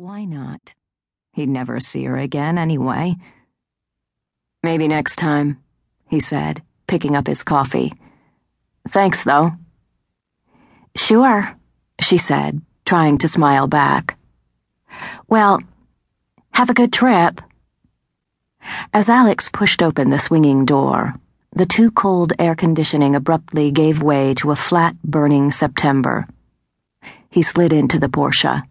Why not? He'd never see her again anyway. Maybe next time, he said, picking up his coffee. Thanks, though. Sure, she said, trying to smile back. Well, have a good trip. As Alex pushed open the swinging door, the too cold air conditioning abruptly gave way to a flat, burning September. He slid into the Porsche.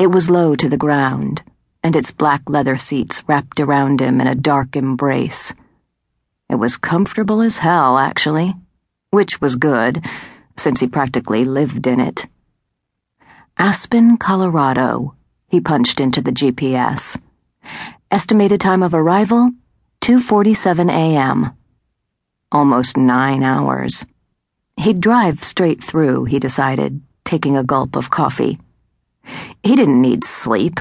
It was low to the ground, and its black leather seats wrapped around him in a dark embrace. It was comfortable as hell, actually, which was good, since he practically lived in it. Aspen, Colorado, he punched into the GPS. Estimated time of arrival 2:47 a.m. Almost 9 hours. He'd drive straight through, he decided, taking a gulp of coffee. He didn't need sleep.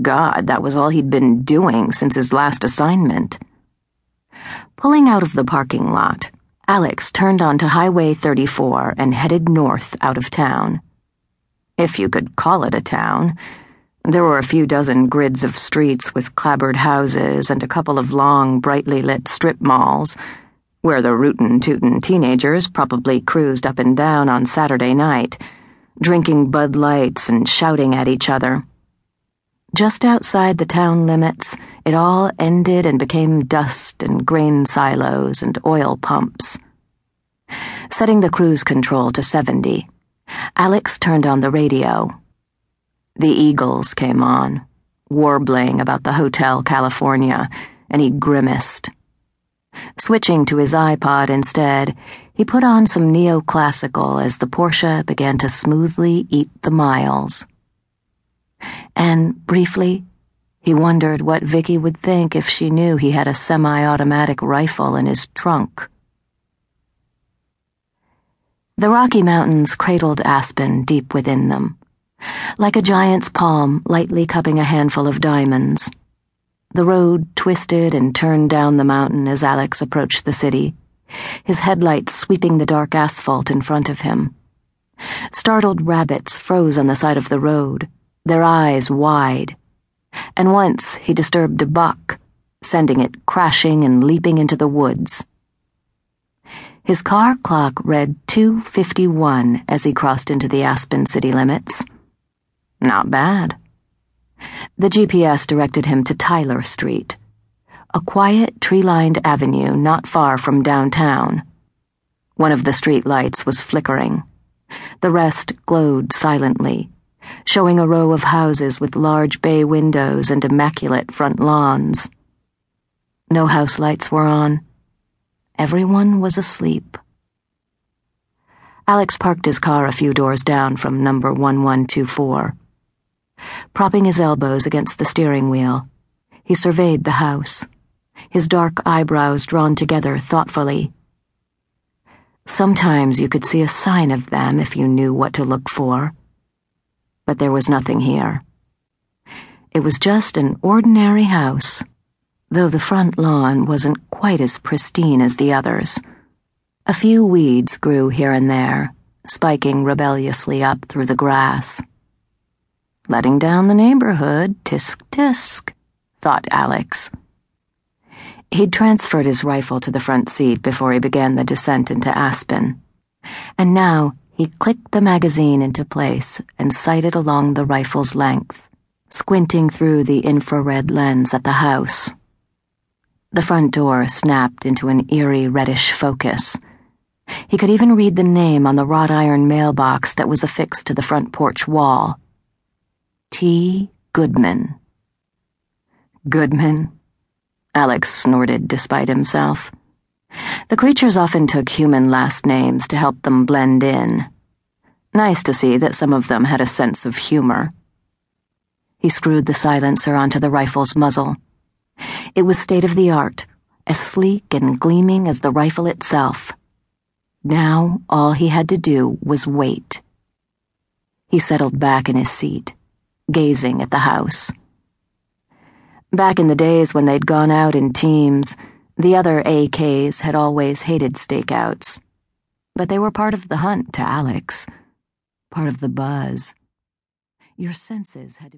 God, that was all he'd been doing since his last assignment. Pulling out of the parking lot, Alex turned onto Highway 34 and headed north out of town. If you could call it a town. There were a few dozen grids of streets with clapboard houses and a couple of long, brightly lit strip malls, where the rootin' tootin' teenagers probably cruised up and down on Saturday night drinking Bud Lights and shouting at each other. Just outside the town limits, it all ended and became dust and grain silos and oil pumps. Setting the cruise control to 70, Alex turned on the radio. The Eagles came on, warbling about the Hotel California, and he grimaced. Switching to his iPod instead, he put on some neoclassical as the Porsche began to smoothly eat the miles. And briefly, he wondered what Vicky would think if she knew he had a semi automatic rifle in his trunk. The Rocky Mountains cradled Aspen deep within them, like a giant's palm lightly cupping a handful of diamonds. The road twisted and turned down the mountain as Alex approached the city his headlights sweeping the dark asphalt in front of him. Startled rabbits froze on the side of the road, their eyes wide. And once he disturbed a buck, sending it crashing and leaping into the woods. His car clock read 251 as he crossed into the Aspen city limits. Not bad. The GPS directed him to Tyler Street a quiet, tree lined avenue not far from downtown. One of the street lights was flickering. The rest glowed silently, showing a row of houses with large bay windows and immaculate front lawns. No house lights were on. Everyone was asleep. Alex parked his car a few doors down from number 1124. Propping his elbows against the steering wheel, he surveyed the house his dark eyebrows drawn together thoughtfully. Sometimes you could see a sign of them if you knew what to look for. But there was nothing here. It was just an ordinary house, though the front lawn wasn't quite as pristine as the others. A few weeds grew here and there, spiking rebelliously up through the grass. Letting down the neighborhood, tisk tisk, thought Alex. He'd transferred his rifle to the front seat before he began the descent into Aspen. And now he clicked the magazine into place and sighted along the rifle's length, squinting through the infrared lens at the house. The front door snapped into an eerie reddish focus. He could even read the name on the wrought iron mailbox that was affixed to the front porch wall T. Goodman. Goodman? Alex snorted despite himself. The creatures often took human last names to help them blend in. Nice to see that some of them had a sense of humor. He screwed the silencer onto the rifle's muzzle. It was state of the art, as sleek and gleaming as the rifle itself. Now all he had to do was wait. He settled back in his seat, gazing at the house. Back in the days when they'd gone out in teams, the other AKs had always hated stakeouts. But they were part of the hunt to Alex, part of the buzz. Your senses had to.